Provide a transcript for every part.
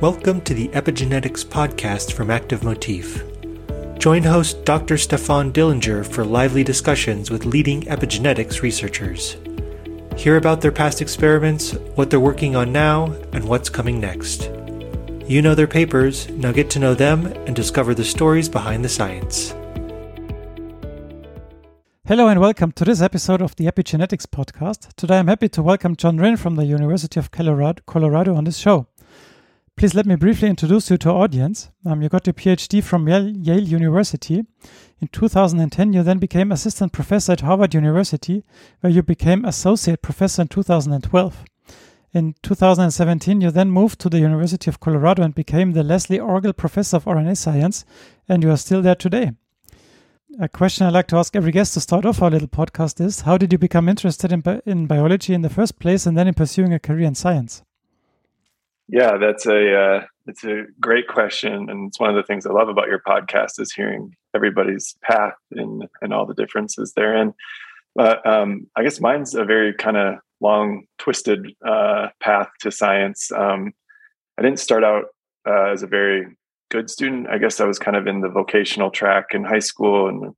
Welcome to the Epigenetics podcast from Active Motif. Join host Dr. Stefan Dillinger for lively discussions with leading epigenetics researchers. Hear about their past experiments, what they're working on now, and what's coming next. You know their papers, now get to know them and discover the stories behind the science. Hello and welcome to this episode of the Epigenetics podcast. Today I'm happy to welcome John Rinn from the University of Colorado, Colorado on this show. Please let me briefly introduce you to our audience. Um, you got your PhD from Yale, Yale University. In 2010, you then became assistant professor at Harvard University, where you became associate professor in 2012. In 2017, you then moved to the University of Colorado and became the Leslie Orgel Professor of RNA Science, and you are still there today. A question I like to ask every guest to start off our little podcast is How did you become interested in, bi- in biology in the first place and then in pursuing a career in science? Yeah, that's a uh, it's a great question, and it's one of the things I love about your podcast is hearing everybody's path and and all the differences therein. But um, I guess mine's a very kind of long, twisted uh, path to science. Um, I didn't start out uh, as a very good student. I guess I was kind of in the vocational track in high school, and I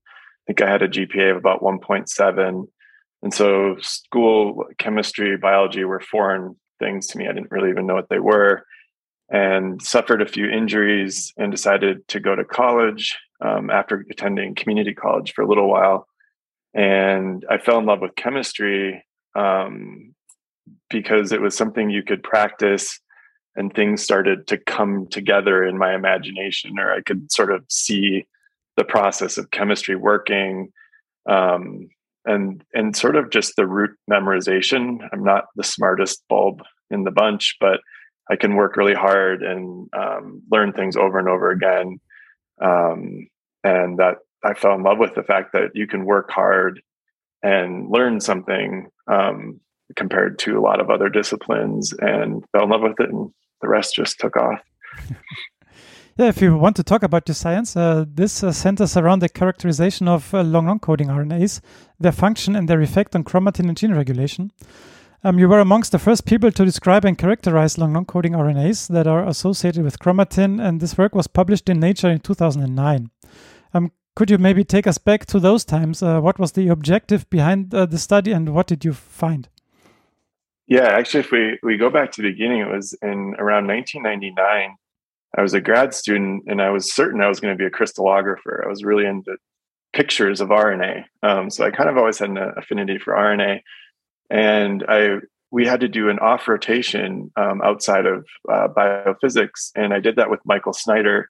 think I had a GPA of about 1.7. And so, school chemistry, biology were foreign things to me. I didn't really even know what they were, and suffered a few injuries and decided to go to college um, after attending community college for a little while. And I fell in love with chemistry um, because it was something you could practice and things started to come together in my imagination, or I could sort of see the process of chemistry working. Um, and and sort of just the root memorization. I'm not the smartest bulb in the bunch, but I can work really hard and um, learn things over and over again. Um, and that I fell in love with the fact that you can work hard and learn something um, compared to a lot of other disciplines, and fell in love with it, and the rest just took off. Yeah, if you want to talk about the science, uh, this uh, centers around the characterization of uh, long non-coding RNAs, their function and their effect on chromatin and gene regulation. Um, you were amongst the first people to describe and characterize long non-coding RNAs that are associated with chromatin, and this work was published in Nature in 2009. Um, could you maybe take us back to those times? Uh, what was the objective behind uh, the study, and what did you find? Yeah, actually, if we, we go back to the beginning, it was in around 1999 I was a grad student and I was certain I was going to be a crystallographer. I was really into pictures of RNA. Um, so I kind of always had an affinity for RNA. And I we had to do an off rotation um, outside of uh, biophysics. And I did that with Michael Snyder,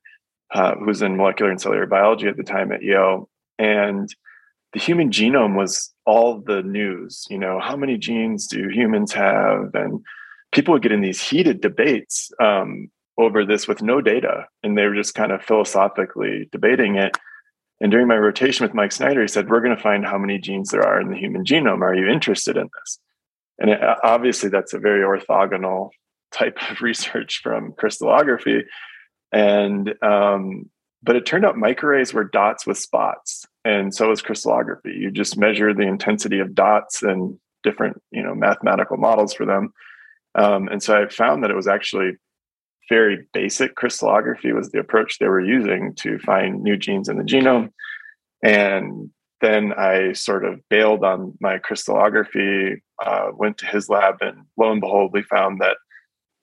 uh, who was in molecular and cellular biology at the time at Yale. And the human genome was all the news. You know, how many genes do humans have? And people would get in these heated debates um, over this with no data and they were just kind of philosophically debating it. And during my rotation with mike snyder he said we're going to find how many genes there are in the human genome. Are you interested in this? And it, obviously that's a very orthogonal type of research from crystallography. And um, but it turned out microarrays were dots with spots and so is crystallography. You just measure the intensity of dots and different you know mathematical models for them. Um, and so i found that it was actually very basic crystallography was the approach they were using to find new genes in the genome. And then I sort of bailed on my crystallography, uh, went to his lab, and lo and behold, we found that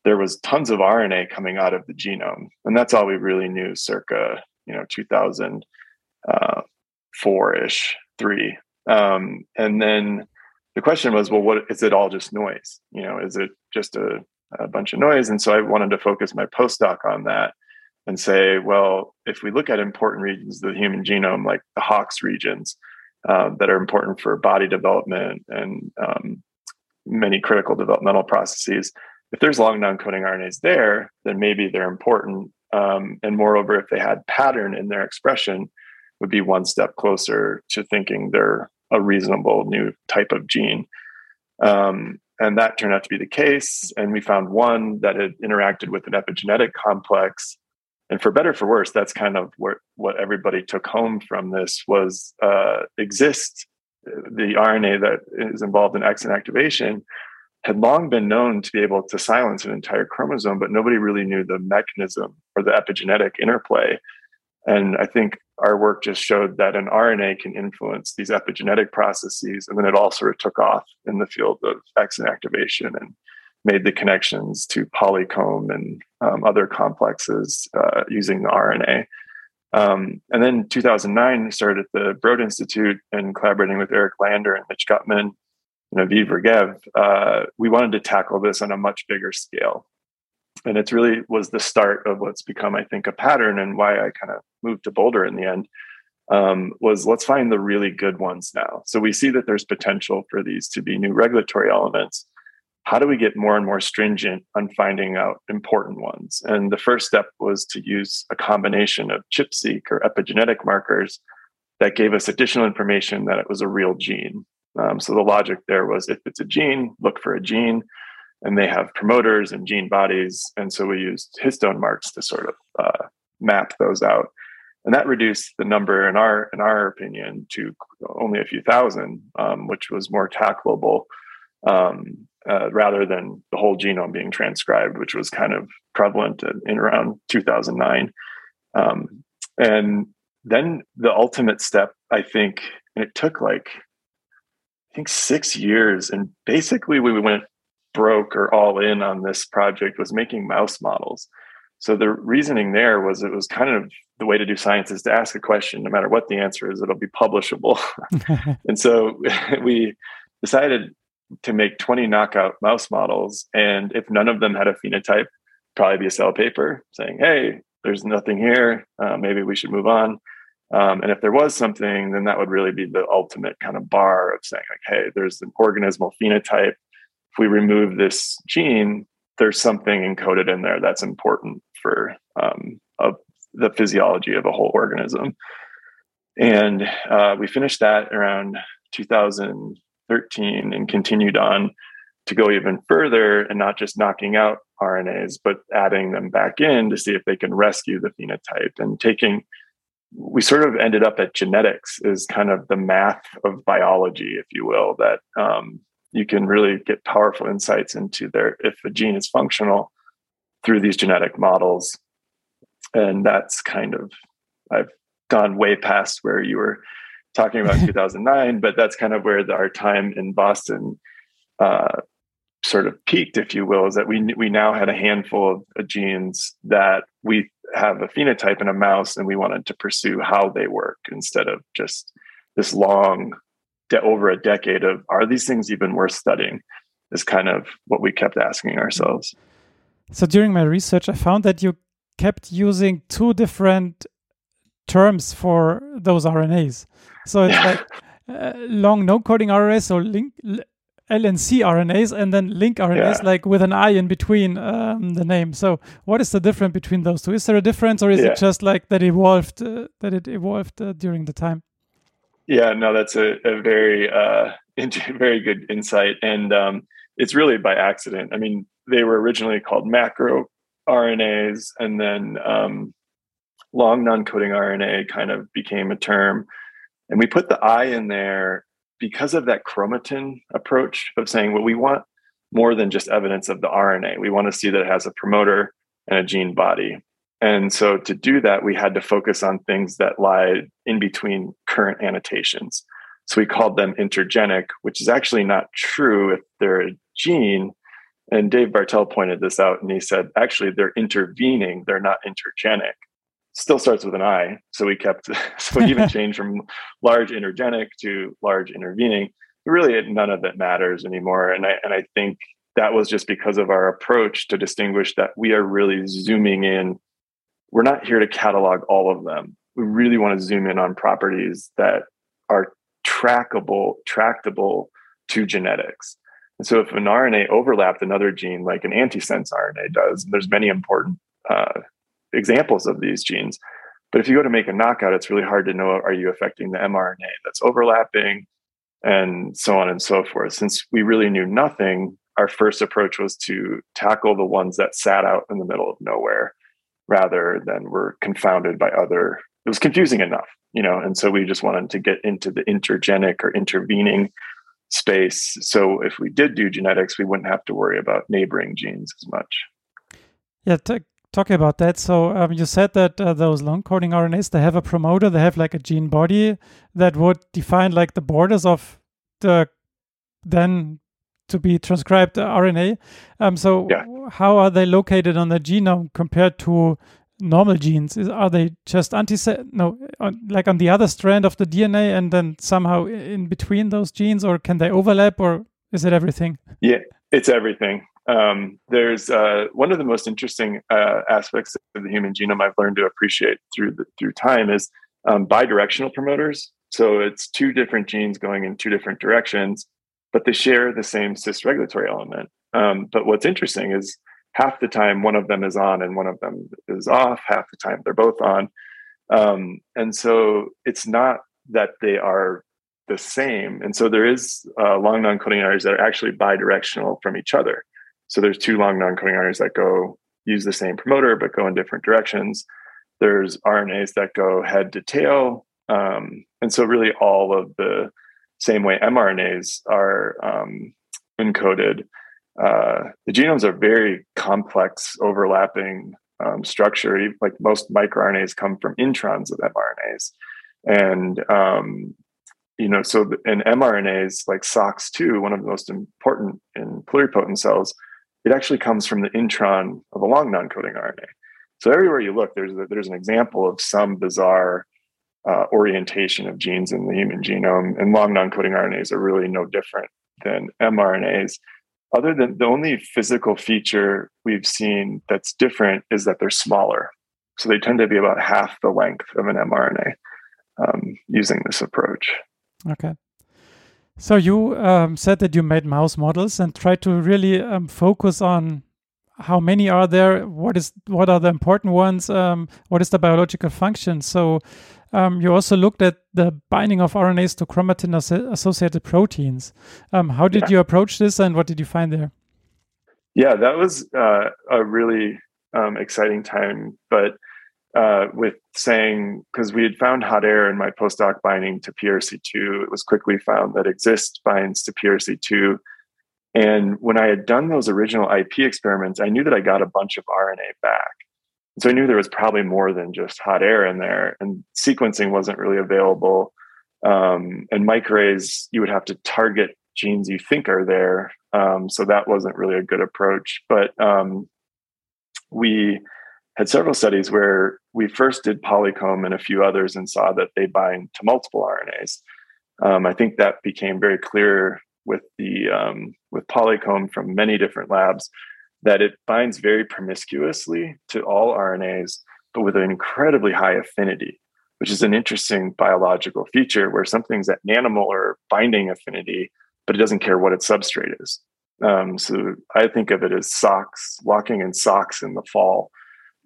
there was tons of RNA coming out of the genome, and that's all we really knew, circa you know 2004 uh, ish, three. Um, and then the question was, well, what is it all just noise? You know, is it just a a bunch of noise. And so I wanted to focus my postdoc on that and say, well, if we look at important regions of the human genome, like the Hox regions uh, that are important for body development and um, many critical developmental processes, if there's long non-coding RNAs there, then maybe they're important. Um, and moreover, if they had pattern in their expression, would be one step closer to thinking they're a reasonable new type of gene. Um, and that turned out to be the case. And we found one that had interacted with an epigenetic complex. And for better for worse, that's kind of what, what everybody took home from this was uh, Xist the RNA that is involved in X inactivation had long been known to be able to silence an entire chromosome, but nobody really knew the mechanism or the epigenetic interplay. And I think our work just showed that an RNA can influence these epigenetic processes. And then it all sort of took off in the field of X inactivation and made the connections to polycomb and um, other complexes uh, using the RNA. Um, and then 2009, started at the Broad Institute and collaborating with Eric Lander and Mitch Guttman and Aviv Regev, uh, we wanted to tackle this on a much bigger scale. And it really was the start of what's become, I think, a pattern and why I kind of moved to Boulder in the end. Um, was let's find the really good ones now. So we see that there's potential for these to be new regulatory elements. How do we get more and more stringent on finding out important ones? And the first step was to use a combination of ChIP-seq or epigenetic markers that gave us additional information that it was a real gene. Um, so the logic there was if it's a gene, look for a gene, and they have promoters and gene bodies. And so we used histone marks to sort of uh, map those out, and that reduced the number in our in our opinion to only a few thousand, um, which was more tackleable. Um, uh, rather than the whole genome being transcribed, which was kind of prevalent in, around 2009. Um, and then the ultimate step, I think, and it took like I think six years, and basically we went broke or all in on this project was making mouse models. So the reasoning there was it was kind of the way to do science is to ask a question, no matter what the answer is, it'll be publishable. and so we decided to make 20 knockout mouse models. And if none of them had a phenotype, probably be a cell paper saying, hey, there's nothing here. Uh, maybe we should move on. Um, and if there was something, then that would really be the ultimate kind of bar of saying, like, hey, there's an organismal phenotype. If we remove this gene, there's something encoded in there that's important for um, the physiology of a whole organism. And uh, we finished that around 2013 and continued on to go even further and not just knocking out RNAs, but adding them back in to see if they can rescue the phenotype and taking we sort of ended up at genetics is kind of the math of biology, if you will, that um, you can really get powerful insights into there if a gene is functional through these genetic models. And that's kind of, I've gone way past where you were talking about 2009, but that's kind of where the, our time in Boston uh, sort of peaked, if you will, is that we we now had a handful of genes that we have a phenotype in a mouse, and we wanted to pursue how they work instead of just this long, de- over a decade of are these things even worth studying? Is kind of what we kept asking ourselves. So during my research, I found that you kept using two different terms for those RNAs. So it's like uh, long no coding RNAs, or link, LNC RNAs and then link RNAs, yeah. like with an I in between um, the name. So, what is the difference between those two? Is there a difference, or is yeah. it just like that evolved uh, that it evolved uh, during the time? Yeah, no, that's a, a very uh, very good insight, and um, it's really by accident. I mean, they were originally called macro RNAs, and then um, long non-coding RNA kind of became a term, and we put the I in there because of that chromatin approach of saying, well, we want more than just evidence of the RNA. We want to see that it has a promoter and a gene body. And so to do that, we had to focus on things that lie in between current annotations. So we called them intergenic, which is actually not true if they're a gene. And Dave Bartel pointed this out and he said, actually, they're intervening, they're not intergenic still starts with an I. So we kept, so we even changed from large intergenic to large intervening. Really, none of it matters anymore. And I, and I think that was just because of our approach to distinguish that we are really zooming in. We're not here to catalog all of them. We really want to zoom in on properties that are trackable, tractable to genetics. And so if an RNA overlapped another gene like an antisense RNA does, there's many important uh, examples of these genes. But if you go to make a knockout, it's really hard to know are you affecting the mRNA that's overlapping and so on and so forth. Since we really knew nothing, our first approach was to tackle the ones that sat out in the middle of nowhere rather than were confounded by other. It was confusing enough, you know, and so we just wanted to get into the intergenic or intervening space. So if we did do genetics, we wouldn't have to worry about neighboring genes as much. Yeah, t- talking about that. So um, you said that uh, those long coding RNAs they have a promoter, they have like a gene body that would define like the borders of the then to be transcribed RNA. Um, so yeah. how are they located on the genome compared to normal genes? Is, are they just anti no on, like on the other strand of the DNA and then somehow in between those genes, or can they overlap, or is it everything? Yeah, it's everything. Um, there's uh, one of the most interesting uh, aspects of the human genome I've learned to appreciate through the, through time is um, bidirectional promoters. So it's two different genes going in two different directions, but they share the same cis regulatory element. Um, but what's interesting is half the time one of them is on and one of them is off. Half the time they're both on, um, and so it's not that they are the same. And so there is uh, long non-coding RNAs that are actually bidirectional from each other. So there's two long non-coding RNAs that go use the same promoter but go in different directions. There's RNAs that go head to tail, um, and so really all of the same way mRNAs are um, encoded. Uh, the genomes are very complex, overlapping um, structure. Like most microRNAs come from introns of mRNAs, and um, you know, so in mRNAs like SOX2, one of the most important in pluripotent cells, it actually comes from the intron of a long non-coding RNA. So everywhere you look, there's a, there's an example of some bizarre uh, orientation of genes in the human genome, and long non-coding RNAs are really no different than mRNAs. Other than the only physical feature we've seen that's different is that they're smaller. So they tend to be about half the length of an mRNA um, using this approach. Okay. So you um, said that you made mouse models and tried to really um, focus on how many are there, what is what are the important ones, um, what is the biological function. So um, you also looked at the binding of RNAs to chromatin associated proteins. Um, how did yeah. you approach this, and what did you find there? Yeah, that was uh, a really um, exciting time, but uh, with saying because we had found HOTAIR in my postdoc binding to PRC2, it was quickly found that Xist binds to PRC2. And when I had done those original IP experiments, I knew that I got a bunch of RNA back. So I knew there was probably more than just HOTAIR in there, and sequencing wasn't really available. Um, and microarrays, you would have to target genes you think are there. Um, so that wasn't really a good approach. But um, we had several studies where we first did polycomb and a few others and saw that they bind to multiple RNAs. Um, I think that became very clear with the um, with polycomb from many different labs that it binds very promiscuously to all RNAs, but with an incredibly high affinity, which is an interesting biological feature where something's at nanomolar binding affinity, but it doesn't care what its substrate is. Um, so I think of it as socks, walking in socks in the fall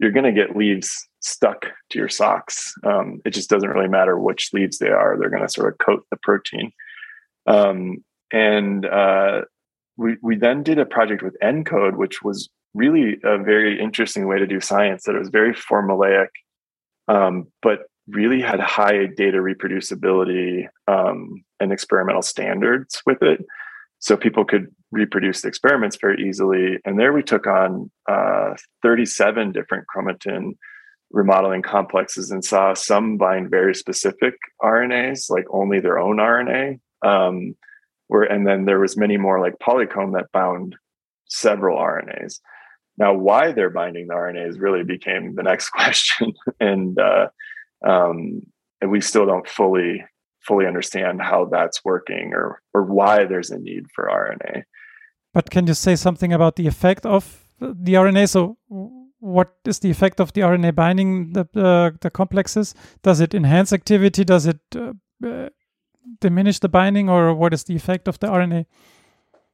you're going to get leaves stuck to your socks. Um, it just doesn't really matter which leaves they are; they're going to sort of coat the protein. Um, and uh, we we then did a project with ENCODE, which was really a very interesting way to do science. That it was very formulaic, um, but really had high data reproducibility um, and experimental standards with it so people could reproduce the experiments very easily. And there we took on uh, 37 different chromatin remodeling complexes and saw some bind very specific RNAs, like only their own RNA. Um, and then there was many more like polycomb that bound several RNAs. Now, why they're binding the RNAs really became the next question, and uh, um, and we still don't fully fully understand how that's working or or why there's a need for RNA. But can you say something about the effect of the RNA? So, what is the effect of the RNA binding the uh, the complexes? Does it enhance activity? Does it uh, diminish the binding, or what is the effect of the RNA?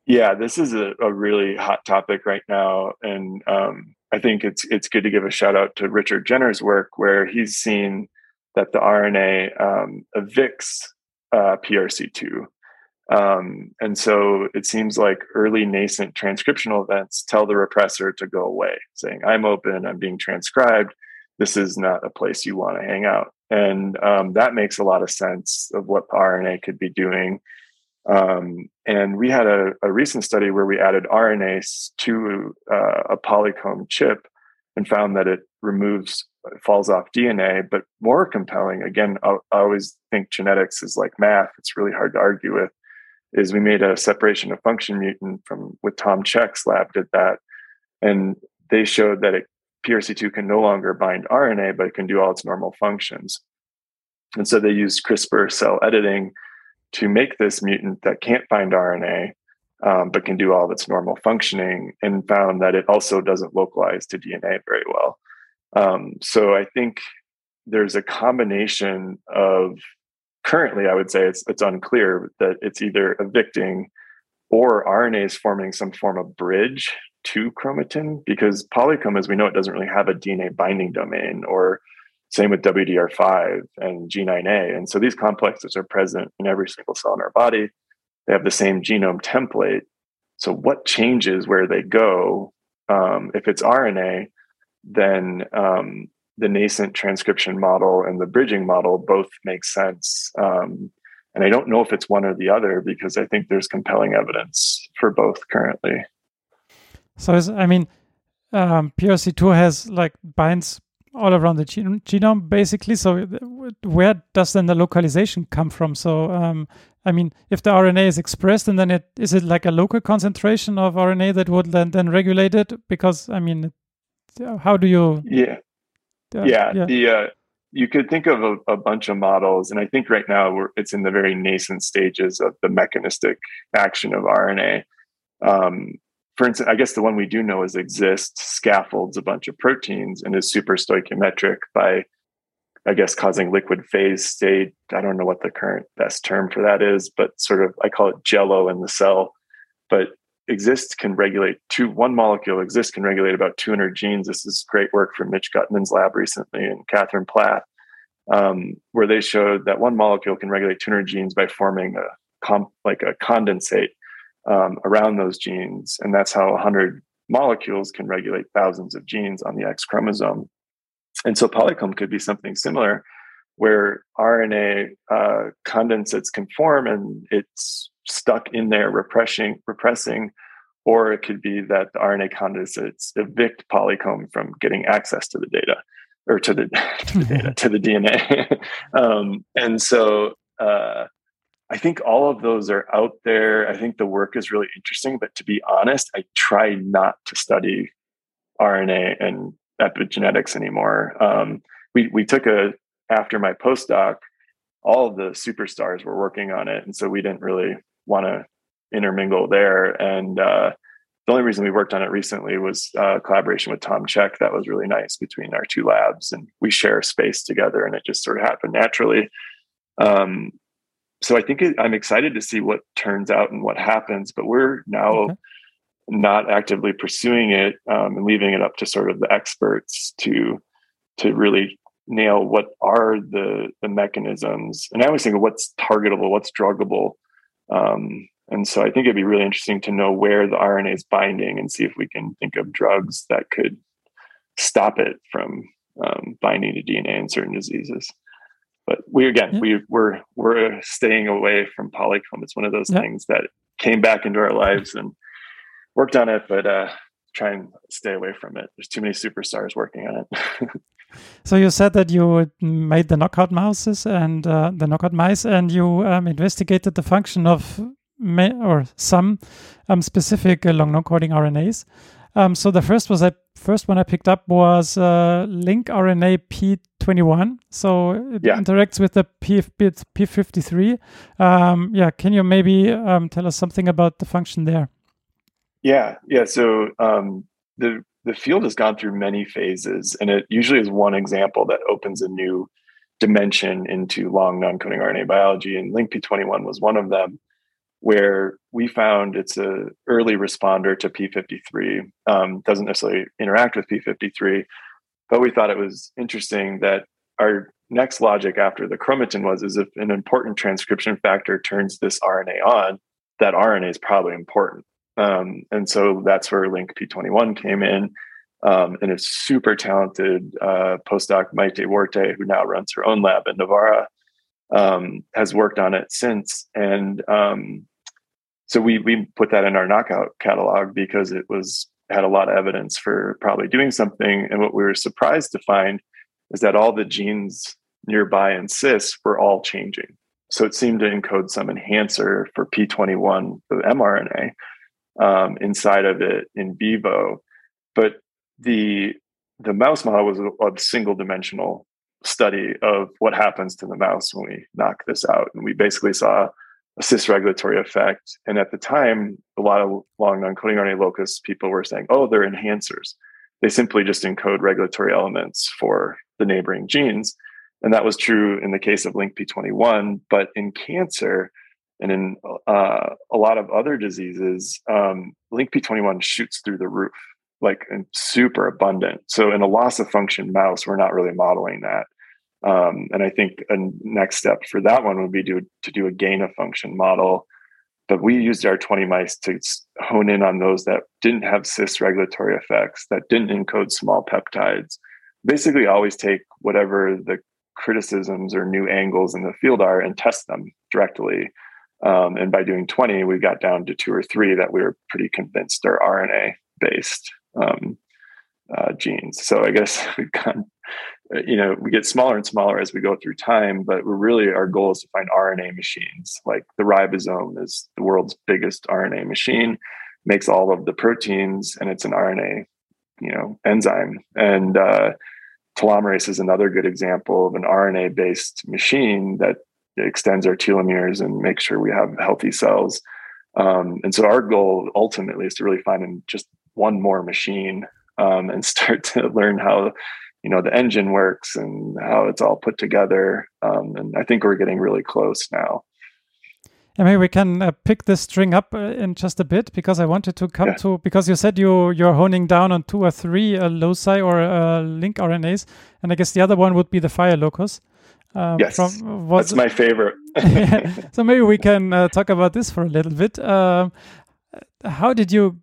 Yeah, this is a, a really hot topic right now, and um, I think it's it's good to give a shout out to Richard Jenner's work, where he's seen that the RNA um, evicts uh, PRC2. Um, and so it seems like early nascent transcriptional events tell the repressor to go away, saying, I'm open, I'm being transcribed. This is not a place you want to hang out. And um, that makes a lot of sense of what RNA could be doing. Um, and we had a, a, recent study where we added RNase to uh, a polycomb chip and found that it removes, falls off DNA. But more compelling, again, I, I always think genetics is like math. It's really hard to argue with. Is we made a separation of function mutant from with Tom Cech's lab did that, and they showed that it, PRC2 can no longer bind RNA, but it can do all its normal functions. And so they used CRISPR cell editing to make this mutant that can't bind RNA, um, but can do all of its normal functioning, and found that it also doesn't localize to DNA very well. Um, so I think there's a combination of currently, I would say it's it's unclear that it's either evicting or RNA is forming some form of bridge to chromatin because polycomb, as we know, it doesn't really have a DNA binding domain or same with WDR5 and G9A. And so these complexes are present in every single cell in our body. They have the same genome template. So what changes where they go? Um, if it's RNA, then um, the nascent transcription model and the bridging model both make sense. Um, and I don't know if it's one or the other because I think there's compelling evidence for both currently. So, I mean, um, PRC2 has like binds all around the genome, genome basically. So where does then the localization come from? So um, I mean, if the RNA is expressed, and then it is it like a local concentration of RNA that would then then regulate it? Because I mean, how do you? Yeah, uh, yeah. yeah. The uh, you could think of a, a, bunch of models, and I think right now it's in the very nascent stages of the mechanistic action of RNA. Um, for instance, I guess the one we do know is Xist scaffolds a bunch of proteins and is super stoichiometric by, I guess, causing liquid phase state. I don't know what the current best term for that is, but sort of I call it jello in the cell. But Xist can regulate two one molecule Xist can regulate about 200 genes. This is great work from Mitch Guttman's lab recently and Catherine Plath, um, where they showed that one molecule can regulate 200 genes by forming a comp, like a condensate um, around those genes. And that's how 100 molecules can regulate thousands of genes on the X chromosome. And so polycomb could be something similar where RNA uh, condensates can form and it's stuck in there repressing, repressing, or it could be that the RNA condensates evict polycomb from getting access to the data or to the, to the data, to the DNA. um, and so uh, I think all of those are out there. I think the work is really interesting, but to be honest, I try not to study RNA and epigenetics anymore. Um, we we took a after my postdoc, all the superstars were working on it, and so we didn't really want to intermingle there. And uh, the only reason we worked on it recently was uh, collaboration with Tom Cech. That was really nice between our two labs, and we share space together, and it just sort of happened naturally. Um, so I think it, I'm excited to see what turns out and what happens. But we're now okay. not actively pursuing it um, and leaving it up to sort of the experts to to really nail what are the the mechanisms. And I always think of what's targetable, what's druggable. Um, and so I think it'd be really interesting to know where the RNA is binding and see if we can think of drugs that could stop it from um, binding to DNA in certain diseases but we again yeah. we we're we're staying away from polycomb it's one of those yeah. things that came back into our lives and worked on it but uh try and stay away from it there's too many superstars working on it so you said that you made the knockout mouses and uh, the knockout mice and you um, investigated the function of or some um, specific uh, long non-coding RNAs. Um, so the first was I first one I picked up was uh, lincRNA P21. So it yeah. interacts with the P, P53. Um, yeah, can you maybe um, tell us something about the function there? Yeah, yeah. So um, the the field has gone through many phases, and it usually is one example that opens a new dimension into long non-coding RNA biology, and linc P21 was one of them where we found it's a early responder to P53. Um, doesn't necessarily interact with P53, but we thought it was interesting that our next logic after the chromatin was is if an important transcription factor turns this RNA on, that RNA is probably important. Um, and so that's where Linc P21 came in. Um, and a super talented uh, postdoc, Maite Huarte, who now runs her own lab in Navarra, um, has worked on it since. And um, so we we put that in our knockout catalog because it was had a lot of evidence for probably doing something. And what we were surprised to find is that all the genes nearby in cis were all changing. So it seemed to encode some enhancer for P21, the mRNA, um, inside of it in vivo. But the the mouse model was a, a single dimensional study of what happens to the mouse when we knock this out. And we basically saw a cis regulatory effect. And at the time, a lot of long non-coding RNA locus people were saying, oh, they're enhancers. They simply just encode regulatory elements for the neighboring genes. And that was true in the case of LINCP21. But in cancer and in uh, a lot of other diseases, um, LINCP21 shoots through the roof, like super abundant. So in a loss of function mouse, we're not really modeling that. Um, and I think a next step for that one would be to, to do a gain of function model. But we used our 20 mice to hone in on those that didn't have cis regulatory effects, that didn't encode small peptides. Basically, always take whatever the criticisms or new angles in the field are and test them directly. Um, and by doing 20, we got down to two or three that we were pretty convinced are RNA based um, uh, genes. So I guess we've gone you know we get smaller and smaller as we go through time but we're really our goal is to find rna machines. Like the ribosome is the world's biggest rna machine makes all of the proteins and it's an rna you know enzyme. And uh, telomerase is another good example of an rna based machine that extends our telomeres and makes sure we have healthy cells. Um, and so our goal ultimately is to really find just one more machine um, and start to learn how you know the engine works and how it's all put together um, and i think we're getting really close now I mean, we can uh, pick this string up uh, in just a bit because I wanted to come yeah. to because you said you you're honing down on two or three uh, loci or uh, link RNAs, and I guess the other one would be the Firre locus. Um, yes, from, that's my favorite. so maybe we can uh, talk about this for a little bit. Um, how did you?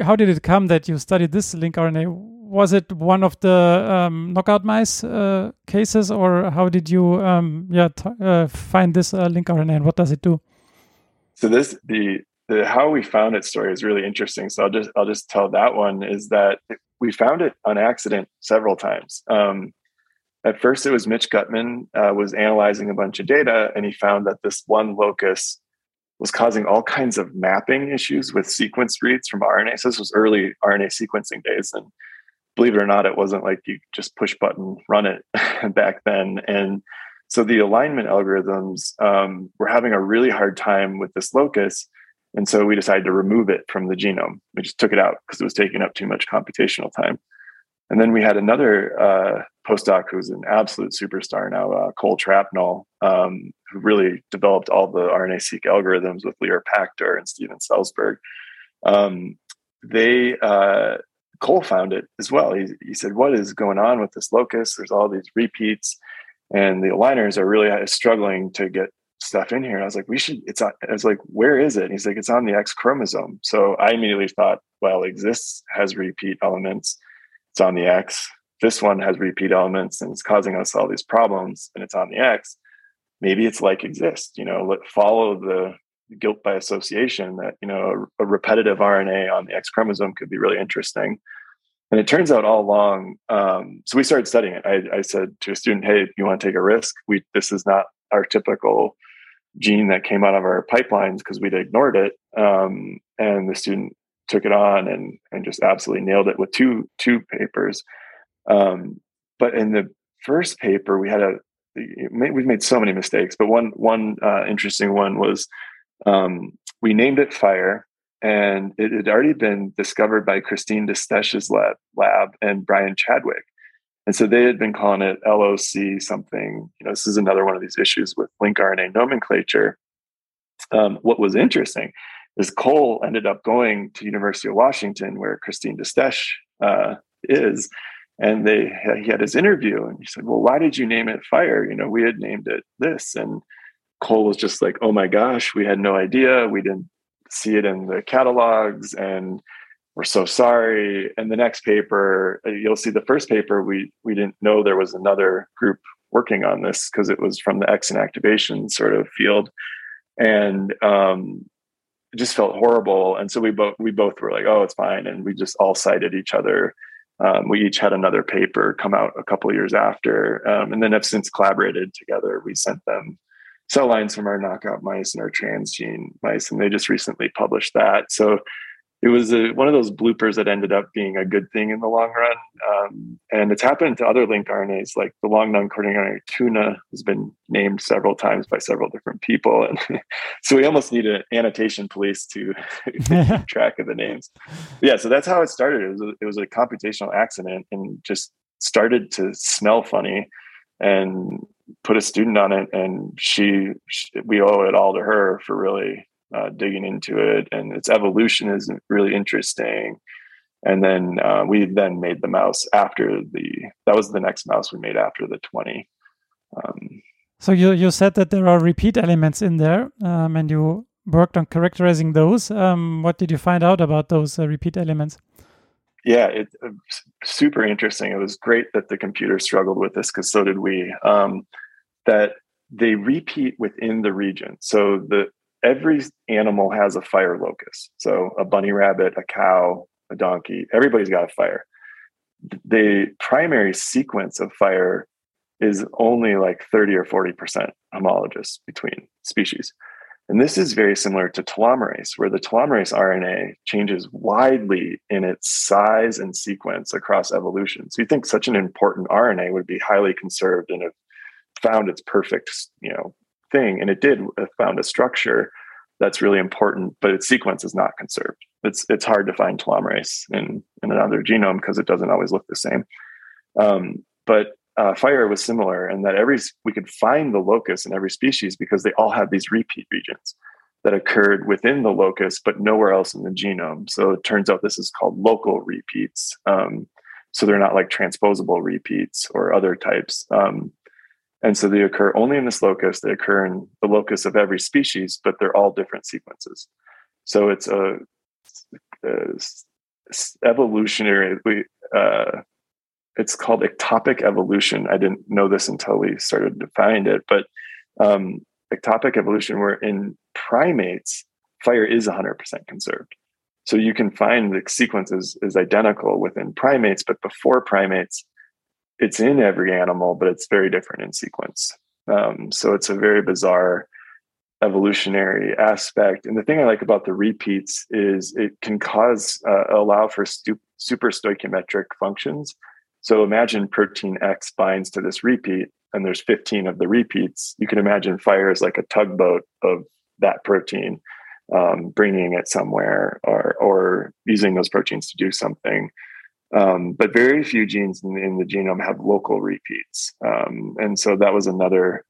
How did it come that you studied this link RNA? Was it one of the um, knockout mice uh, cases, or how did you um, yeah uh, find this uh, link RNA and what does it do? So this the the how we found it story is really interesting. So I'll just I'll just tell that one is that we found it on accident several times. Um, at first, it was Mitch Guttman uh, was analyzing a bunch of data, and he found that this one locus was causing all kinds of mapping issues with sequence reads from RNA. So this was early RNA sequencing days, and believe it or not, it wasn't like you just push button run it back then. And so the alignment algorithms um, were having a really hard time with this locus. And so we decided to remove it from the genome. We just took it out because it was taking up too much computational time. And then we had another uh, postdoc who's an absolute superstar now, uh, Cole Trapnell, um, who really developed all the RNA-seq algorithms with Lior Pachter and Steven Salzberg. Um, they uh, Cole found it as well. He, he said, What is going on with this locus? There's all these repeats, and the aligners are really uh, struggling to get stuff in here. And I was like, We should, it's on, I was like, Where is it? And he's like, It's on the X chromosome. So I immediately thought, Well, exists has repeat elements, it's on the X. This one has repeat elements and it's causing us all these problems, and it's on the X. Maybe it's like Xist, you know, let follow the guilt by association that you know a, a, repetitive RNA on the X chromosome could be really interesting. And it turns out all along, um, so we started studying it. I, I, said to a student, "Hey, you want to take a risk? We this is not our typical gene that came out of our pipelines because we'd ignored it." Um, and the student took it on and and just absolutely nailed it with two two papers. Um, but in the first paper, we had a we've made so many mistakes, but one one uh, interesting one was um, we named it Firre, and it had already been discovered by Christine Disteche's lab, lab and Brian Chadwick. And so they had been calling it LOC something. You know, this is another one of these issues with link RNA nomenclature. Um, what was interesting is Cole ended up going to University of Washington, where Christine Disteche uh, is, and they he had his interview, and he said, "Well, why did you name it Firre? You know, we had named it this." And Cole was just like, oh my gosh, we had no idea. We didn't see it in the catalogs and we're so sorry. And the next paper, uh, you'll see the first paper, we we didn't know there was another group working on this because it was from the X and inactivation sort of field. And um, it just felt horrible. And so we both we both were like, oh, it's fine, and we just all cited each other. Um, we each had another paper come out a couple years after, um, and then have since collaborated together. We sent them cell lines from our knockout mice and our transgene mice, and they just recently published that. So it was a, one of those bloopers that ended up being a good thing in the long run. Um, and it's happened to other linked RNAs, like the long non-coding RNA tuna has been named several times by several different people. And so we almost need an annotation police to keep track of the names. Yeah, so that's how it started. It was a, it was a computational accident and just started to smell funny and put a student on it. And she, she we owe it all to her for really uh, digging into it, and its evolution is really interesting. And then uh, we then made the mouse after the that was the next mouse we made after the twenty. Um, so you you said that there are repeat elements in there, um, and you worked on characterizing those. Um, what did you find out about those uh, repeat elements? Yeah, it's uh, super interesting. It was great that the computer struggled with this because so did we. Um, that they repeat within the region. So the every animal has a Firre locus. So a bunny rabbit, a cow, a donkey, everybody's got a Firre. The primary sequence of Firre is only like 30 or 40% homologous between species. And this is very similar to telomerase, where the telomerase RNA changes widely in its size and sequence across evolution. So you think such an important RNA would be highly conserved and have found its perfect, you know, thing, and it did found a structure that's really important, but its sequence is not conserved. It's it's hard to find telomerase in in another genome because it doesn't always look the same. Um, but uh, Firre was similar in that every we could find the locus in every species because they all have these repeat regions that occurred within the locus, but nowhere else in the genome. So it turns out this is called local repeats. Um, so they're not like transposable repeats or other types. Um, and so they occur only in this locus. They occur in the locus of every species, but they're all different sequences. So it's a, a evolutionary. We uh, it's called ectopic evolution. I didn't know this until we started to find it, but um, ectopic evolution, where in primates, Firre is 100% conserved. So you can find the sequence is, is identical within primates, but before primates, it's in every animal, but it's very different in sequence. Um, so it's a very bizarre evolutionary aspect. And the thing I like about the repeats is it can cause uh, allow for stu- super stoichiometric functions. So imagine protein X binds to this repeat, and there's 15 of the repeats. You can imagine Firre is like a tugboat of that protein, um, bringing it somewhere or or using those proteins to do something. Um, but very few genes in, in, the genome have local repeats. Um, and so that was another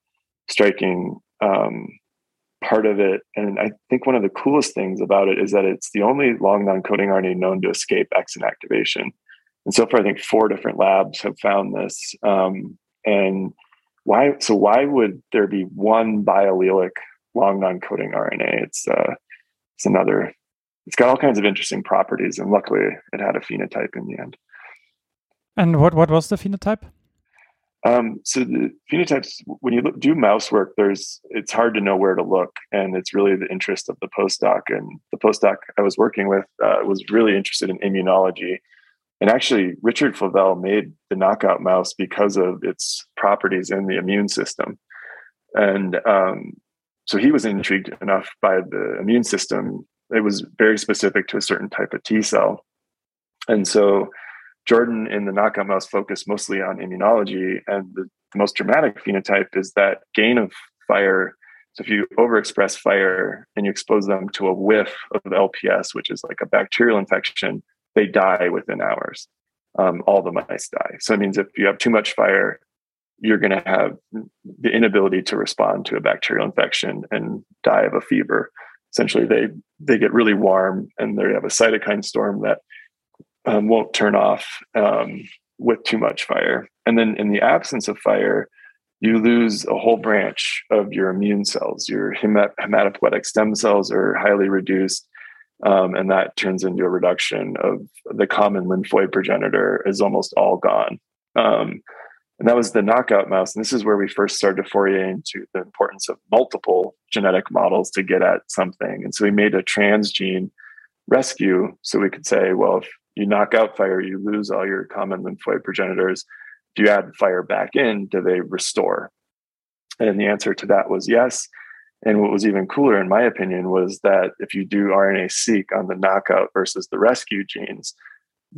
striking um, part of it. And I think one of the coolest things about it is that it's the only long non coding RNA known to escape X inactivation. And so far, I think four different labs have found this. Um, and why? So why would there be one biallelic long non coding RNA? It's uh, it's another it's got all kinds of interesting properties, and luckily it had a phenotype in the end. And what what was the phenotype? Um, so the phenotypes, when you look, do mouse work, there's it's hard to know where to look, and it's really the interest of the postdoc. And the postdoc I was working with uh, was really interested in immunology, and actually Richard Flavell made the knockout mouse because of its properties in the immune system, and um, so he was intrigued enough by the immune system it was very specific to a certain type of T cell. And so Jordan in the knockout mouse focused mostly on immunology. And the, the most dramatic phenotype is that gain of Firre. So if you overexpress Firre and you expose them to a whiff of LPS, which is like a bacterial infection, they die within hours. Um, all the mice die. So it means if you have too much Firre, you're going to have the inability to respond to a bacterial infection and die of a fever essentially they they get really warm and they have a cytokine storm that um, won't turn off um, with too much Firre. And then in the absence of Firre, you lose a whole branch of your immune cells. Your hemat- hematopoietic stem cells are highly reduced, um, and that turns into a reduction of the common lymphoid progenitor is almost all gone. Um, And that was the knockout mouse. And this is where we first started to foray into the importance of multiple genetic models to get at something. And so we made a transgene rescue so we could say, well, if you knock out Firre, you lose all your common lymphoid progenitors. Do you add Firre back in, do they restore? And the answer to that was yes. And what was even cooler, in my opinion, was that if you do RNA seq on the knockout versus the rescue genes,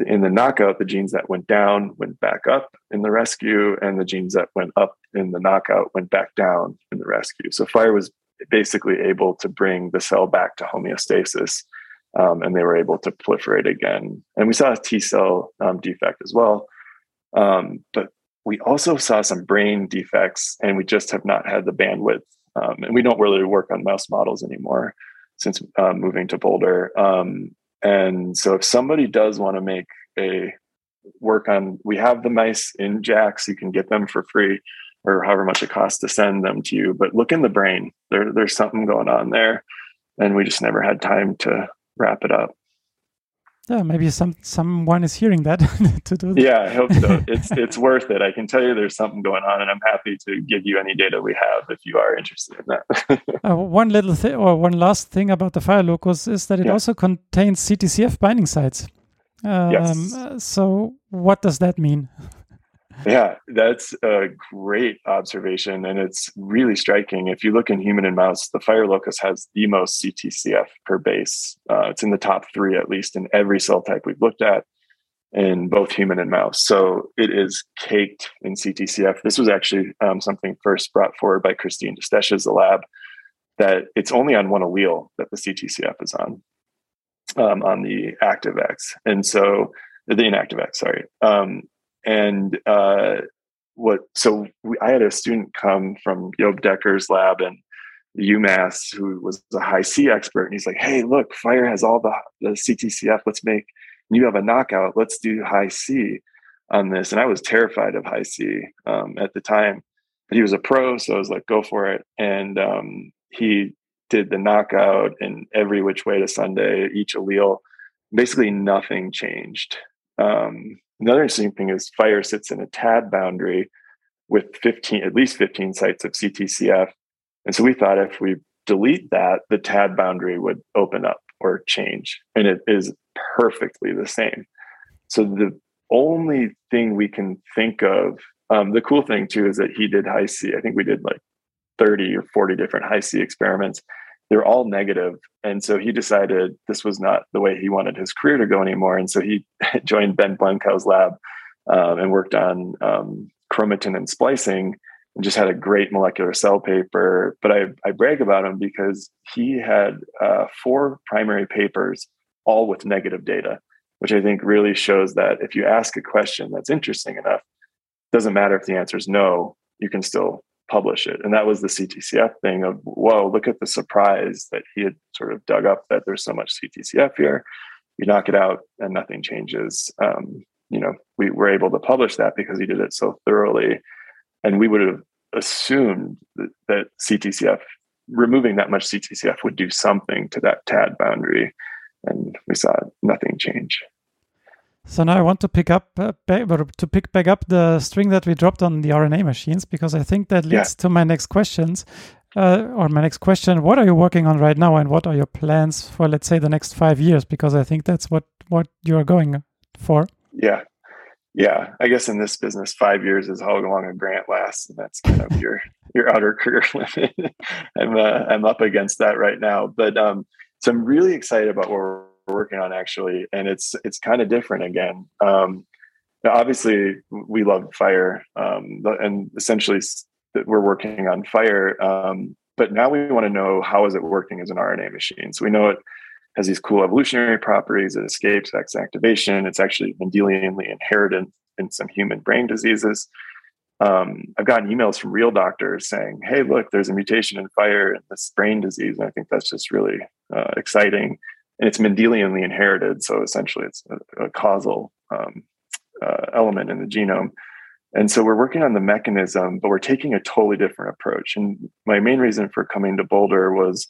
in the knockout, the genes that went down went back up in the rescue, and the genes that went up in the knockout went back down in the rescue. So Firre was basically able to bring the cell back to homeostasis, um, and they were able to proliferate again. And we saw a T cell um, defect as well, um, but we also saw some brain defects, and we just have not had the bandwidth. Um, and we don't really work on mouse models anymore since uh, moving to Boulder. Um, and so if somebody does want to make a work on, we have the mice in JAX, you can get them for free or however much it costs to send them to you. But look in the brain. There, there's something going on there. And we just never had time to wrap it up yeah, maybe some someone is hearing that to do. That. Yeah, I hope so. it's it's worth it. I can tell you there's something going on, and I'm happy to give you any data we have if you are interested in that. uh, one little thing, or one last thing about the Firre locus is that it yeah. also contains CTCF binding sites. Um, yes. So, what does that mean? Yeah, that's a great observation. And it's really striking. If you look in human and mouse, the Firre locus has the most CTCF per base. Uh, it's in the top three, at least, in every cell type we've looked at in both human and mouse. So it is caked in CTCF. This was actually um, something first brought forward by Christine Disteche's lab that it's only on one allele that the CTCF is on, um, on the active X. And so the inactive X, sorry. Um, and uh, what so we, I had a student come from Job Dekker's lab and UMass who was a Hi-C expert, and he's like, "Hey, look, Firre has all the, the CTCF. Let's make you have a knockout. Let's do Hi-C on this." And I was terrified of Hi-C um, at the time, but he was a pro, so I was like, "Go for it!" And um, he did the knockout in every which way to Sunday, each allele. Basically, nothing changed. Um, Another interesting thing is Firre sits in a TAD boundary with 15, at least 15 sites of CTCF. And so we thought if we delete that, the TAD boundary would open up or change. And it is perfectly the same. So the only thing we can think of, um, the cool thing too is that he did Hi-C. I think we did like 30 or 40 different Hi-C experiments they're all negative. And so he decided this was not the way he wanted his career to go anymore. And so he joined Ben Blencowe's lab um, and worked on um, chromatin and splicing and just had a great molecular cell paper. But I, I brag about him because he had uh, four primary papers, all with negative data, which I think really shows that if you ask a question that's interesting enough, doesn't matter if the answer is no, you can still publish it. And that was the CTCF thing of, whoa, look at the surprise that he had sort of dug up that there's so much CTCF here. You knock it out and nothing changes. Um, you know, we were able to publish that because he did it so thoroughly. And we would have assumed that, that CTCF, removing that much CTCF would do something to that TAD boundary. And we saw nothing change. So now I want to pick up uh, to pick back up the string that we dropped on the RNA machines because I think that leads yeah. to my next questions. Uh, or my next question: What are you working on right now, and what are your plans for, let's say, the next five years? Because I think that's what what you are going for. Yeah, yeah. I guess in this business, five years is how long a grant lasts, and that's kind of your your outer career limit. I'm uh, I'm up against that right now, but um, so I'm really excited about what we're working on actually, and it's it's kind of different again. Um, obviously, we love Firre, um, and essentially we're working on Firre. Um, but now we want to know how is it working as an RNA machine. So we know it has these cool evolutionary properties. It escapes X activation. It's actually Mendelianly inherited in some human brain diseases. Um, I've gotten emails from real doctors saying, "Hey, look, there's a mutation in Firre in this brain disease," and I think that's just really uh, exciting and it's Mendelianly inherited. So essentially, it's a, a causal um, uh, element in the genome. And so we're working on the mechanism, but we're taking a totally different approach. And my main reason for coming to Boulder was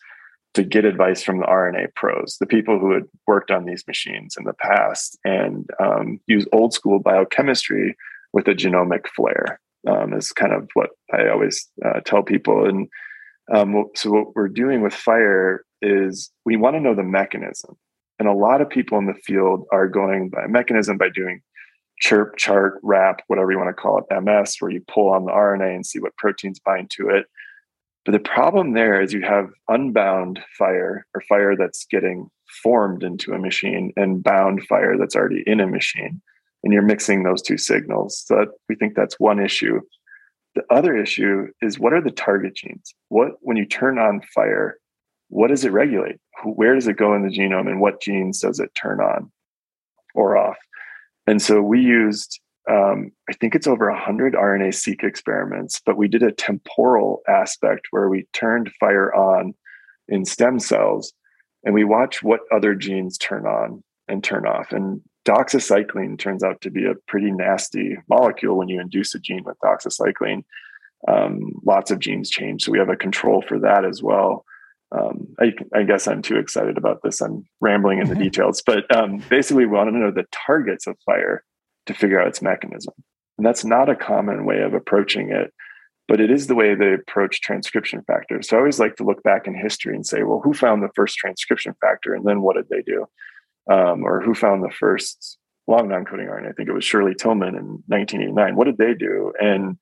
to get advice from the RNA pros, the people who had worked on these machines in the past and um, use old school biochemistry with a genomic flair. um, is kind of what I always uh, tell people. And um, so what we're doing with Firre is we want to know the mechanism. And a lot of people in the field are going by mechanism by doing ChIRP, CHART, RAP, whatever you want to call it, MS, where you pull on the RNA and see what proteins bind to it. But the problem there is you have unbound Firre or Firre that's getting formed into a machine and bound Firre that's already in a machine. And you're mixing those two signals. So that, we think that's one issue. The other issue is what are the target genes? What, when you turn on Firre, what does it regulate? Where does it go in the genome and what genes does it turn on or off? And so we used, um, I think it's over 100 RNA seq experiments, but we did a temporal aspect where we turned Firre on in stem cells and we watch what other genes turn on and turn off. And doxycycline turns out to be a pretty nasty molecule when you induce a gene with doxycycline. Um, lots of genes change. So we have a control for that as well. Um, I, I, guess I'm too excited about this. I'm rambling in the details, but um, basically, we want to know the targets of Firre to figure out its mechanism. And that's not a common way of approaching it, but it is the way they approach transcription factors. So I always like to look back in history and say, well, who found the first transcription factor, and then what did they do? Um, or who found the first long non-coding RNA? I think it was Shirley Tilghman in 1989. What did they do? And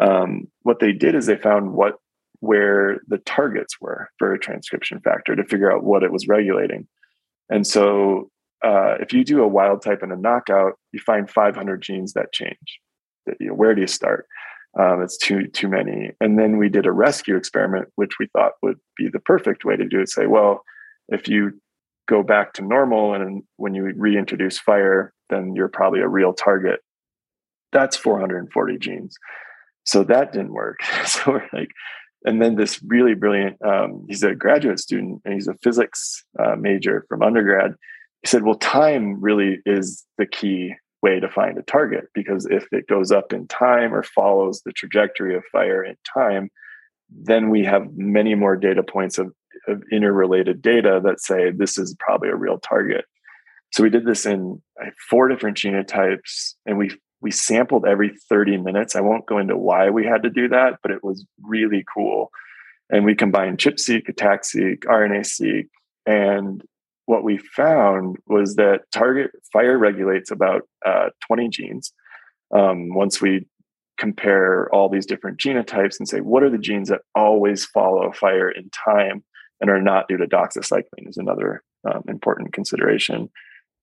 um, what they did is they found what where the targets were for a transcription factor to figure out what it was regulating. And so uh, if you do a wild type and a knockout, you find 500 genes that change. You know, where do you start? Um, it's too too many. And then we did a rescue experiment, which we thought would be the perfect way to do it. Say, well, if you go back to normal and when you reintroduce Firre, then you're probably a real target. That's 440 genes. So that didn't work. So we're like, and then this really brilliant um, he's a graduate student and he's a physics uh, major from undergrad. He said well time really is the key way to find a target because if it goes up in time or follows the trajectory of Firre in time then we have many more data points of, of interrelated data that say this is probably a real target. So we did this in four different genotypes and we we sampled every 30 minutes. I won't go into why we had to do that, but it was really cool. And we combined ChIP-seq, ATAC-seq, RNA-seq, and what we found was that target Firre regulates about uh, 20 genes. Um, once we compare all these different genotypes and say, what are the genes that always follow Firre in time and are not due to doxycycline is another um, important consideration.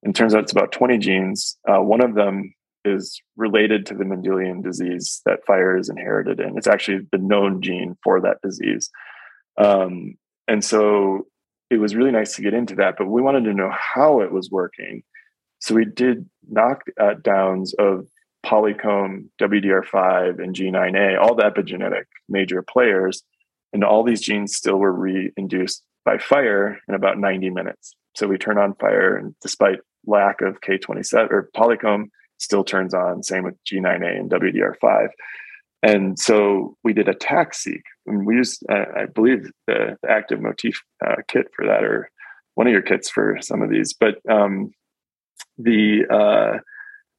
And turns out it's about 20 genes. Uh, one of them is related to the Mendelian disease that Firre is inherited in. It's actually the known gene for that disease. Um, and so it was really nice to get into that, but we wanted to know how it was working. So we did knockdowns of polycomb, WDR5, and G9A, all the epigenetic major players, and all these genes still were re-induced by Firre in about 90 minutes. So we turn on Firre, and despite lack of K27 or polycomb, still turns on. Same with G9A and WDR5. And so we did ATAC-seq, and we used, I believe, the, active motif uh, kit for that, or one of your kits for some of these. But um, the uh,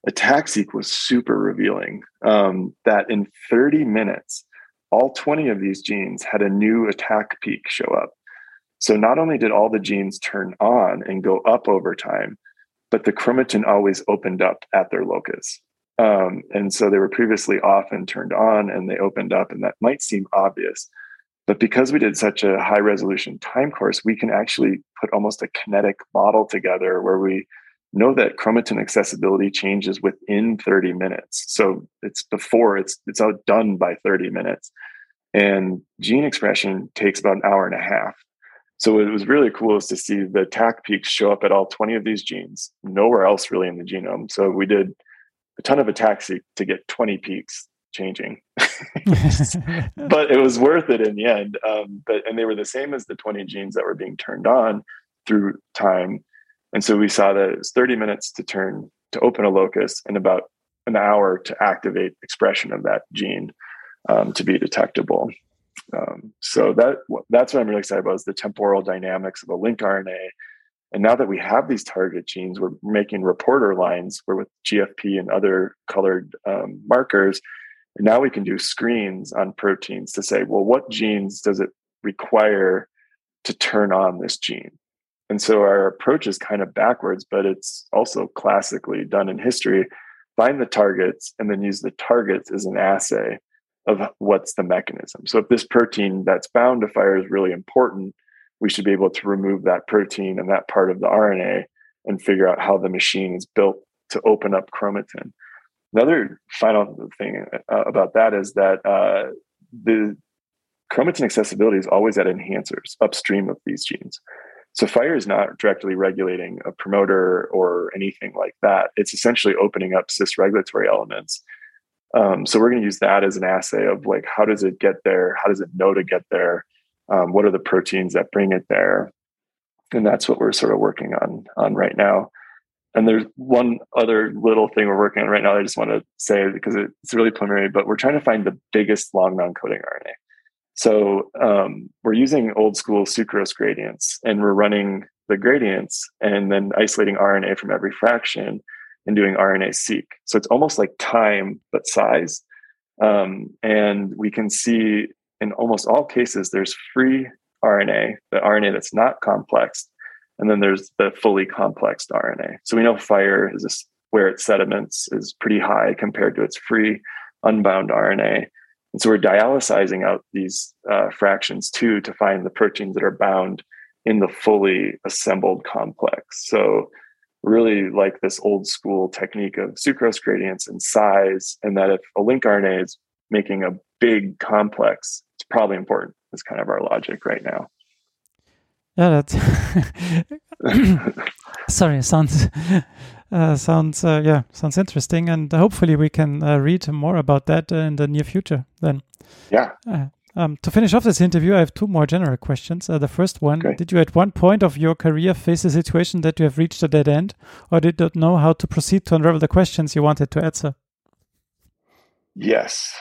ATAC-seq was super revealing. Um, that in 30 minutes, all 20 of these genes had a new ATAC peak show up. So not only did all the genes turn on and go up over time, but the chromatin always opened up at their locus. Um, and so they were previously off and turned on and they opened up, and that might seem obvious. But because we did such a high resolution time course, we can actually put almost a kinetic model together where we know that chromatin accessibility changes within 30 minutes. So it's before it's it's out done by 30 minutes. And gene expression takes about an hour and a half. So it was really cool is to see the TAC peaks show up at all 20 of these genes, nowhere else really in the genome. So we did a ton of ATACs to get 20 peaks changing, but it was worth it in the end. Um, but and they were the same as the 20 genes that were being turned on through time. And so we saw that it was 30 minutes to turn to open a locus and about an hour to activate expression of that gene um, to be detectable. Um, so that that's what I'm really excited about is the temporal dynamics of a lincRNA. And now that we have these target genes, we're making reporter lines where with GFP and other colored um, markers, And now we can do screens on proteins to say, well, what genes does it require to turn on this gene? And so our approach is kind of backwards, but it's also classically done in history. Find the targets and then use the targets as an assay of what's the mechanism. So if this protein that's bound to Firre is really important, we should be able to remove that protein and that part of the RNA and figure out how the machine is built to open up chromatin. Another final thing uh, about that is that uh, the chromatin accessibility is always at enhancers upstream of these genes. So fire is not directly regulating a promoter or anything like that. It's essentially opening up cis regulatory elements. Um, so we're going to use that as an assay of like how does it get there? How does it know to get there? Um, what are the proteins that bring it there? And that's what we're sort of working on on right now. And there's one other little thing we're working on right now. I just want to say because it's really preliminary, but we're trying to find the biggest long non-coding RNA. So um, we're using old school sucrose gradients, and we're running the gradients and then isolating RNA from every fraction and doing RNA seq. So it's almost like time but size. Um, and we can see in almost all cases there's free RNA, the RNA that's not complex, and then there's the fully complexed RNA. So we know Firre is where its sediments is pretty high compared to its free unbound RNA. And so we're dialysizing out these uh, fractions too to find the proteins that are bound in the fully assembled complex. So really like this old school technique of sucrose gradients and size, and that if a lincRNA is making a big complex, it's probably important. Is kind of our logic right now. Yeah, that's sorry. Sounds uh, sounds uh, yeah sounds interesting, and hopefully we can uh, read more about that in the near future. Then, yeah. Um, to finish off this interview, I have two more general questions. Uh, the first one: okay. Did you at one point of your career face a situation that you have reached a dead end, or did not know how to proceed to unravel the questions you wanted to answer? Yes.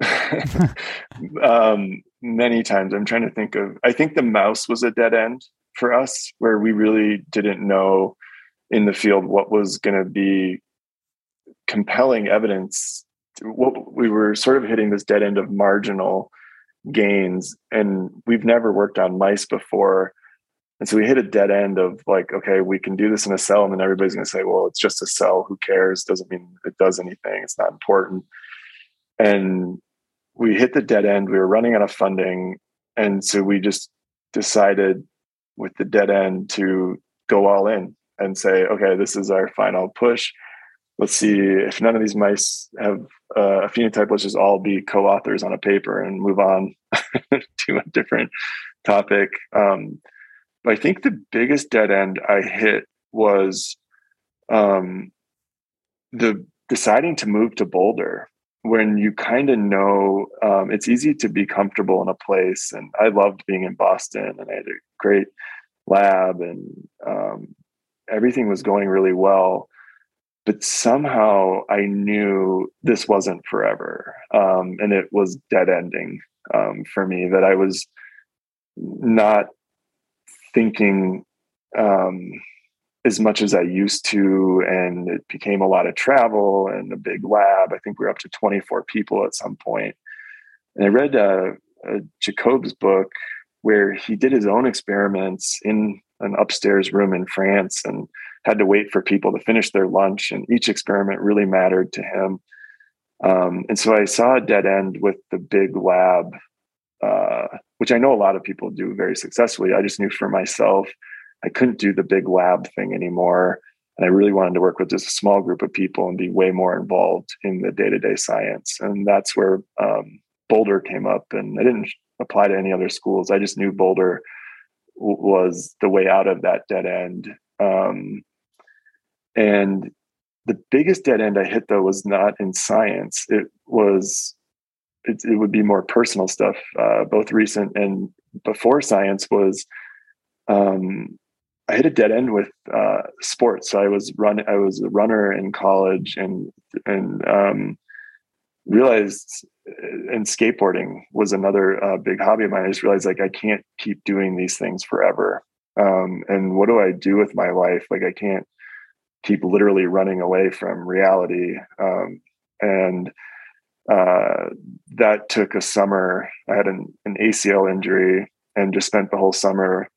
um, many times. I'm trying to think of, I think the mouse was a dead end for us where we really didn't know in the field what was going to be compelling evidence. What we were sort of hitting this dead end of marginal gains, and we've never worked on mice before. And so we hit a dead end of like, okay, we can do this in a cell, and then everybody's going to say, well, it's just a cell. Who cares? Doesn't mean it does anything. It's not important. And we hit the dead end. We were running out of funding. And so we just decided with the dead end to go all in and say, okay, this is our final push. Let's see if none of these mice have uh, a phenotype, let's just all be co authors on a paper and move on to a different topic. Um, but I think the biggest dead end I hit was um, the deciding to move to Boulder when you kind of know um, it's easy to be comfortable in a place and i loved being in boston and i had a great lab and um, everything was going really well but somehow i knew this wasn't forever um, and it was dead ending um, for me that i was not thinking um, as much as I used to, and it became a lot of travel and a big lab. I think we are up to 24 people at some point. And I read uh, Jacob's book where he did his own experiments in an upstairs room in France and had to wait for people to finish their lunch. And each experiment really mattered to him. Um, and so I saw a dead end with the big lab, uh, which I know a lot of people do very successfully. I just knew for myself I couldn't do the big lab thing anymore. And I really wanted to work with just a small group of people and be way more involved in the day to day science. And that's where um, Boulder came up. And I didn't apply to any other schools. I just knew Boulder was the way out of that dead end. Um, and the biggest dead end I hit, though, was not in science. It was, it, it would be more personal stuff, uh, both recent and before science was um, I hit a dead end with uh, sports. So I was run. I was a runner in college, and and um, realized, uh, and skateboarding was another uh, big hobby of mine. I just realized like I can't keep doing these things forever. Um, and what do I do with my life? Like I can't keep literally running away from reality. Um, and uh, that took a summer. I had an, an ACL injury and just spent the whole summer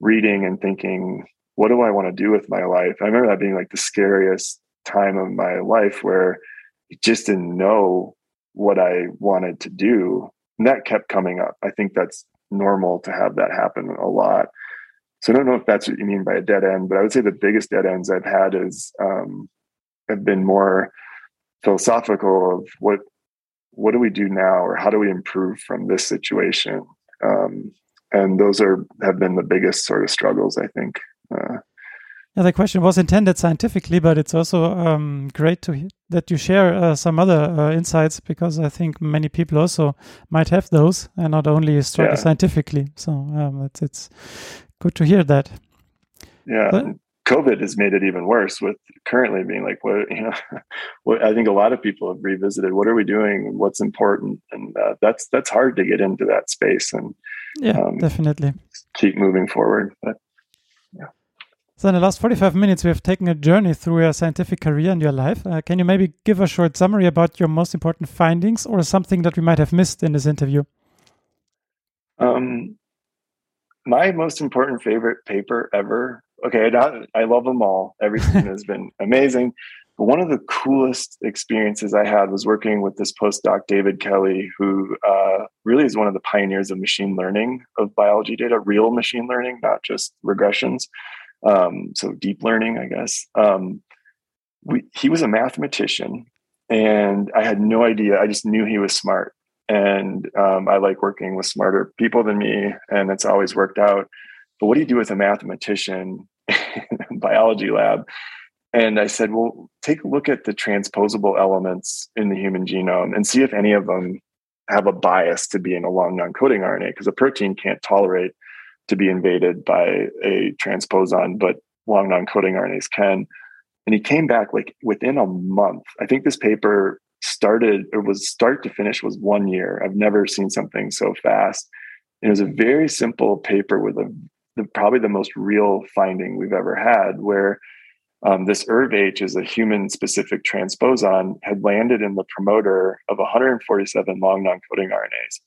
reading and thinking, what do I want to do with my life? I remember that being like the scariest time of my life where you just didn't know what I wanted to do. And that kept coming up. I think that's normal to have that happen a lot. So I don't know if that's what you mean by a dead end, but I would say the biggest dead ends I've had is um, have been more philosophical of what what do we do now or how do we improve from this situation um, and those are have been the biggest sort of struggles i think uh, yeah, the question was intended scientifically, but it's also um, great to that you share uh, some other uh, insights because I think many people also might have those and not only struggle yeah. scientifically. So um, it's it's good to hear that. Yeah, but, COVID has made it even worse with currently being like, what, you know, what I think a lot of people have revisited, what are we doing? What's important? And uh, that's, that's hard to get into that space and yeah, um, definitely keep moving forward. But. So in the last 45 minutes, we have taken a journey through your scientific career and your life. Uh, can you maybe give a short summary about your most important findings or something that we might have missed in this interview? Um, my most important favorite paper ever okay, I, I love them all. Everything has been amazing. But one of the coolest experiences I had was working with this postdoc, David Kelley, who uh, really is one of the pioneers of machine learning of biology data, real machine learning, not just regressions. Um, so deep learning, I guess. Um, we, he was a mathematician, and I had no idea. I just knew he was smart, and um, I like working with smarter people than me, and it's always worked out but what do you do with a mathematician biology lab? And I said, well, take a look at the transposable elements in the human genome and see if any of them have a bias to be in a long non-coding RNA, because a protein can't tolerate to be invaded by a transposon, but long non-coding RNAs can. And he came back like within a month. I think this paper started, it was start to finish was one year. I've never seen something so fast. It was a very simple paper with a the, probably the most real finding we've ever had, where um, this ERVH is a human specific transposon, had landed in the promoter of 147 long non coding RNAs.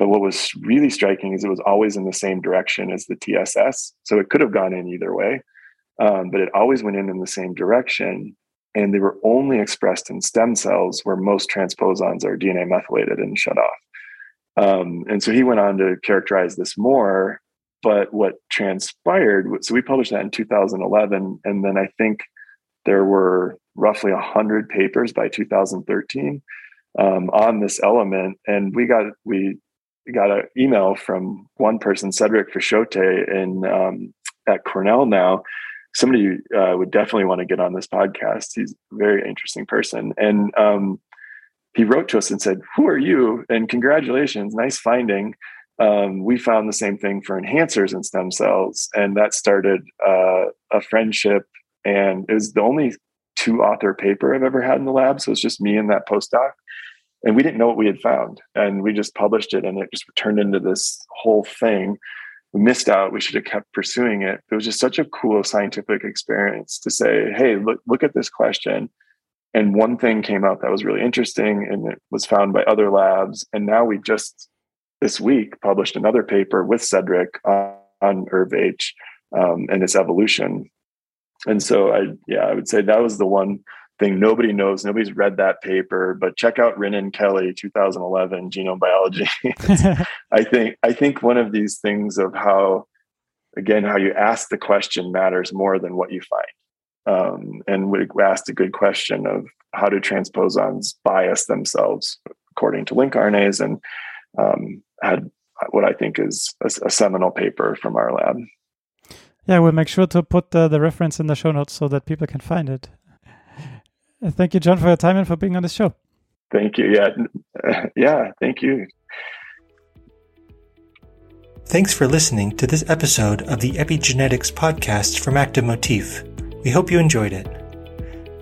But what was really striking is it was always in the same direction as the TSS. So it could have gone in either way, um, but it always went in in the same direction. And they were only expressed in stem cells where most transposons are DNA methylated and shut off. Um, and so he went on to characterize this more but what transpired, so we published that in 2011. And then I think there were roughly 100 papers by 2013 um, on this element. And we got, we got an email from one person, Cedric Feschotte, in, um, at Cornell now. Somebody uh, would definitely want to get on this podcast. He's a very interesting person. And um, he wrote to us and said, Who are you? And congratulations, nice finding um, we found the same thing for enhancers in stem cells, and that started uh, a friendship. And it was the only two author paper I've ever had in the lab, so it's just me and that postdoc. And we didn't know what we had found, and we just published it, and it just turned into this whole thing. We missed out. We should have kept pursuing it. It was just such a cool scientific experience to say, "Hey, look, look at this question." And one thing came out that was really interesting, and it was found by other labs. And now we just this week published another paper with Cedric on, on ERVH um, and its evolution. And so I, yeah, I would say that was the one thing nobody knows. Nobody's read that paper, but check out Rinnen Kelley, 2011 genome biology. I think, I think one of these things of how, again, how you ask the question matters more than what you find. Um, and we asked a good question of how do transposons bias themselves according to lincRNAs and um, had what I think is a, a, seminal paper from our lab. Yeah, we'll make sure to put the, the reference in the show notes so that people can find it. Thank you, John, for your time and for being on the show. Thank you. Yeah, yeah. Thank you. Thanks for listening to this episode of the Epigenetics podcast from Active Motif. We hope you enjoyed it.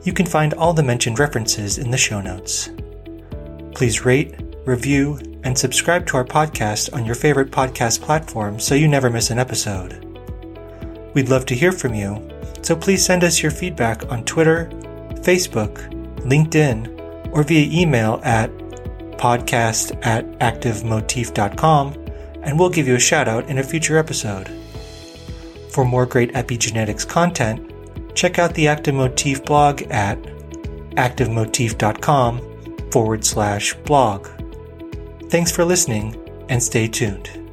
You can find all the mentioned references in the show notes. Please rate, review, and subscribe to our podcast on your favorite podcast platform so you never miss an episode. We'd love to hear from you, so please send us your feedback on Twitter, Facebook, LinkedIn, or via email at podcast at activemotif.com and we'll give you a shout out in a future episode. For more great epigenetics content, check out the Active Motif blog at activemotif.com forward slash blog. Thanks for listening and stay tuned.